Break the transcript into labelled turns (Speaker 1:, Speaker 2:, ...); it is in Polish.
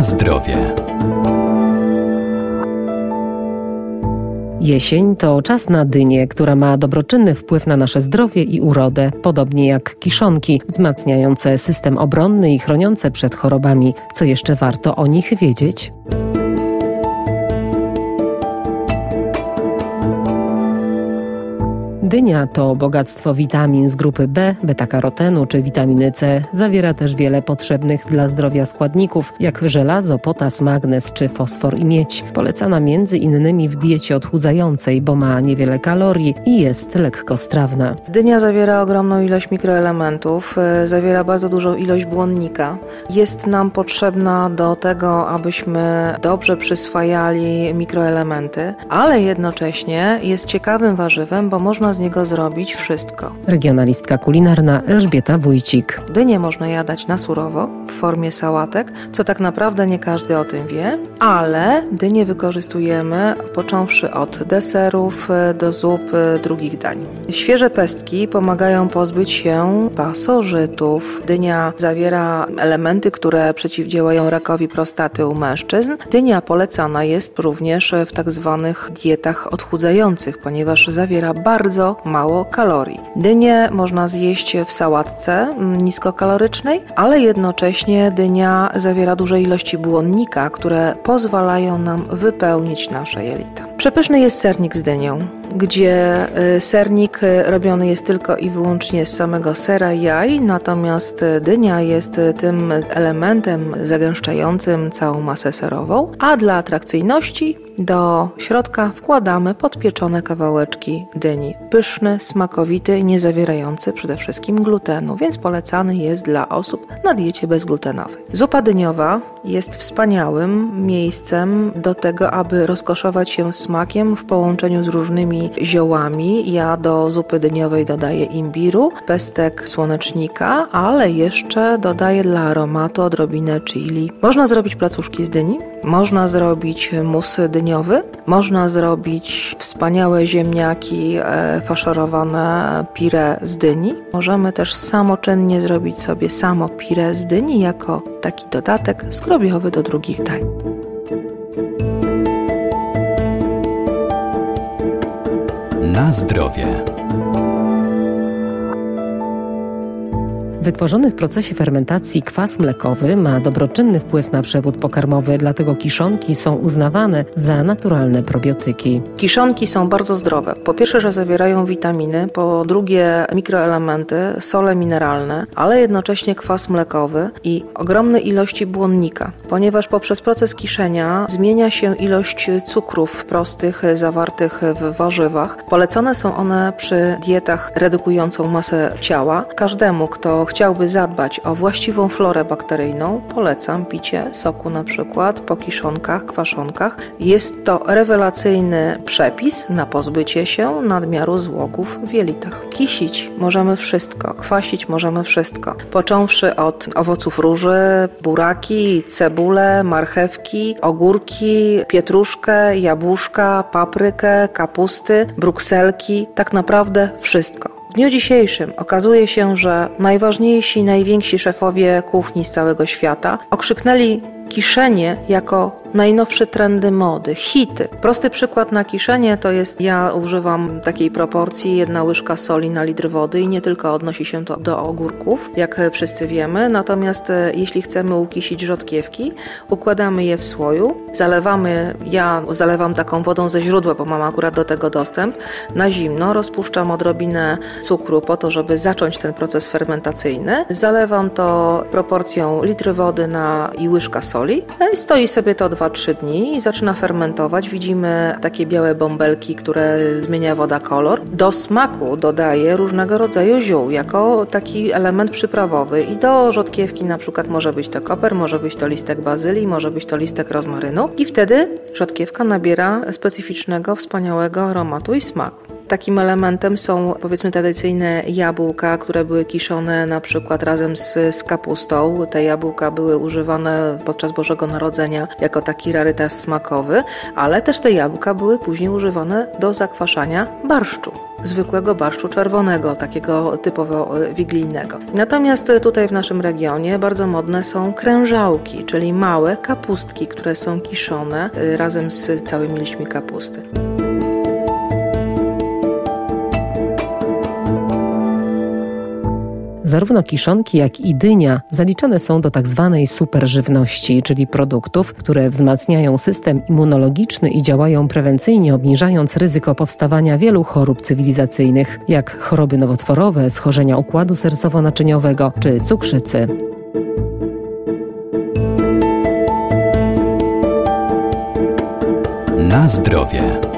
Speaker 1: Zdrowie. Jesień to czas na dynię, która ma dobroczynny wpływ na nasze zdrowie i urodę, podobnie jak kiszonki, wzmacniające system obronny i chroniące przed chorobami. Co jeszcze warto o nich wiedzieć? Dynia to bogactwo witamin z grupy B, beta-karotenu czy witaminy C. Zawiera też wiele potrzebnych dla zdrowia składników, jak żelazo, potas, magnez czy fosfor i miedź. Polecana między innymi w diecie odchudzającej, bo ma niewiele kalorii i jest lekkostrawna.
Speaker 2: Dynia zawiera ogromną ilość mikroelementów, e, zawiera bardzo dużą ilość błonnika. Jest nam potrzebna do tego, abyśmy dobrze przyswajali mikroelementy, ale jednocześnie jest ciekawym warzywem, bo można z niego zrobić wszystko.
Speaker 1: Regionalistka kulinarna Elżbieta Wójcik.
Speaker 2: Dynię można jadać na surowo, w formie sałatek, co tak naprawdę nie każdy o tym wie, ale dynię wykorzystujemy począwszy od deserów do zup drugich dań. Świeże pestki pomagają pozbyć się pasożytów. Dynia zawiera elementy, które przeciwdziałają rakowi prostaty u mężczyzn. Dynia polecana jest również w tak zwanych dietach odchudzających, ponieważ zawiera bardzo mało kalorii. Dynię można zjeść w sałatce mm, niskokalorycznej, ale jednocześnie dynia zawiera duże ilości błonnika, które pozwalają nam wypełnić nasze jelita. Przepyszny jest sernik z dynią, gdzie y, sernik y, robiony jest tylko i wyłącznie z samego sera jaj, natomiast y, dynia jest tym elementem zagęszczającym całą masę serową, a dla atrakcyjności do środka wkładamy podpieczone kawałeczki dyni. Pyszny, smakowity nie zawierający przede wszystkim glutenu, więc polecany jest dla osób na diecie bezglutenowej. Zupa dyniowa jest wspaniałym miejscem do tego, aby rozkoszować się smakiem w połączeniu z różnymi ziołami. Ja do zupy dyniowej dodaję imbiru, pestek słonecznika, ale jeszcze dodaję dla aromatu odrobinę chili. Można zrobić placuszki z dyni, można zrobić musy dyniowy, można zrobić wspaniałe ziemniaki e, faszerowane pire z dyni. Możemy też samoczynnie zrobić sobie samo pire z dyni jako taki dodatek skrobiowy do drugich dań.
Speaker 1: Na zdrowie. Wytworzony w procesie fermentacji kwas mlekowy ma dobroczynny wpływ na przewód pokarmowy, dlatego kiszonki są uznawane za naturalne probiotyki.
Speaker 2: Kiszonki są bardzo zdrowe. Po pierwsze, że zawierają witaminy, po drugie mikroelementy, sole mineralne, ale jednocześnie kwas mlekowy i ogromne ilości błonnika, ponieważ poprzez proces kiszenia zmienia się ilość cukrów prostych zawartych w warzywach. Polecane są one przy dietach redukującą masę ciała. Każdemu, kto chciałby zadbać o właściwą florę bakteryjną, polecam picie soku na przykład po kiszonkach, kwaszonkach. Jest to rewelacyjny przepis na pozbycie się nadmiaru złogów w jelitach. Kisić możemy wszystko, kwasić możemy wszystko. Począwszy od owoców róży, buraki, cebule, marchewki, ogórki, pietruszkę, jabłuszka, paprykę, kapusty, brukselki, tak naprawdę wszystko. W dniu dzisiejszym okazuje się, że najważniejsi, najwięksi szefowie kuchni z całego świata okrzyknęli kiszenie jako najnowsze trendy mody, hity. Prosty przykład na kiszenie to jest, ja używam takiej proporcji, jedna łyżka soli na litr wody i nie tylko odnosi się to do ogórków, jak wszyscy wiemy, natomiast e, jeśli chcemy ukisić rzodkiewki, układamy je w słoju, zalewamy, ja zalewam taką wodą ze źródła, bo mam akurat do tego dostęp, na zimno, rozpuszczam odrobinę cukru po to, żeby zacząć ten proces fermentacyjny, zalewam to proporcją litry wody na i łyżka soli, e, stoi sobie to 2-3 dni i zaczyna fermentować. Widzimy takie białe bąbelki, które zmienia woda kolor. Do smaku dodaje różnego rodzaju ziół jako taki element przyprawowy i do rzodkiewki na przykład może być to koper, może być to listek bazylii, może być to listek rozmarynu i wtedy rzodkiewka nabiera specyficznego, wspaniałego aromatu i smaku. Takim elementem są powiedzmy tradycyjne jabłka, które były kiszone na przykład razem z, z kapustą. Te jabłka były używane podczas Bożego Narodzenia jako taki rarytas smakowy, ale też te jabłka były później używane do zakwaszania barszczu zwykłego barszczu czerwonego, takiego typowo e, wigilijnego. Natomiast tutaj w naszym regionie bardzo modne są krężałki, czyli małe kapustki, które są kiszone e, razem z całymi liśćmi kapusty.
Speaker 1: Zarówno kiszonki, jak i dynia zaliczane są do tzw. Tak superżywności, czyli produktów, które wzmacniają system immunologiczny i działają prewencyjnie, obniżając ryzyko powstawania wielu chorób cywilizacyjnych, jak choroby nowotworowe, schorzenia układu sercowo-naczyniowego czy cukrzycy.
Speaker 3: Na zdrowie.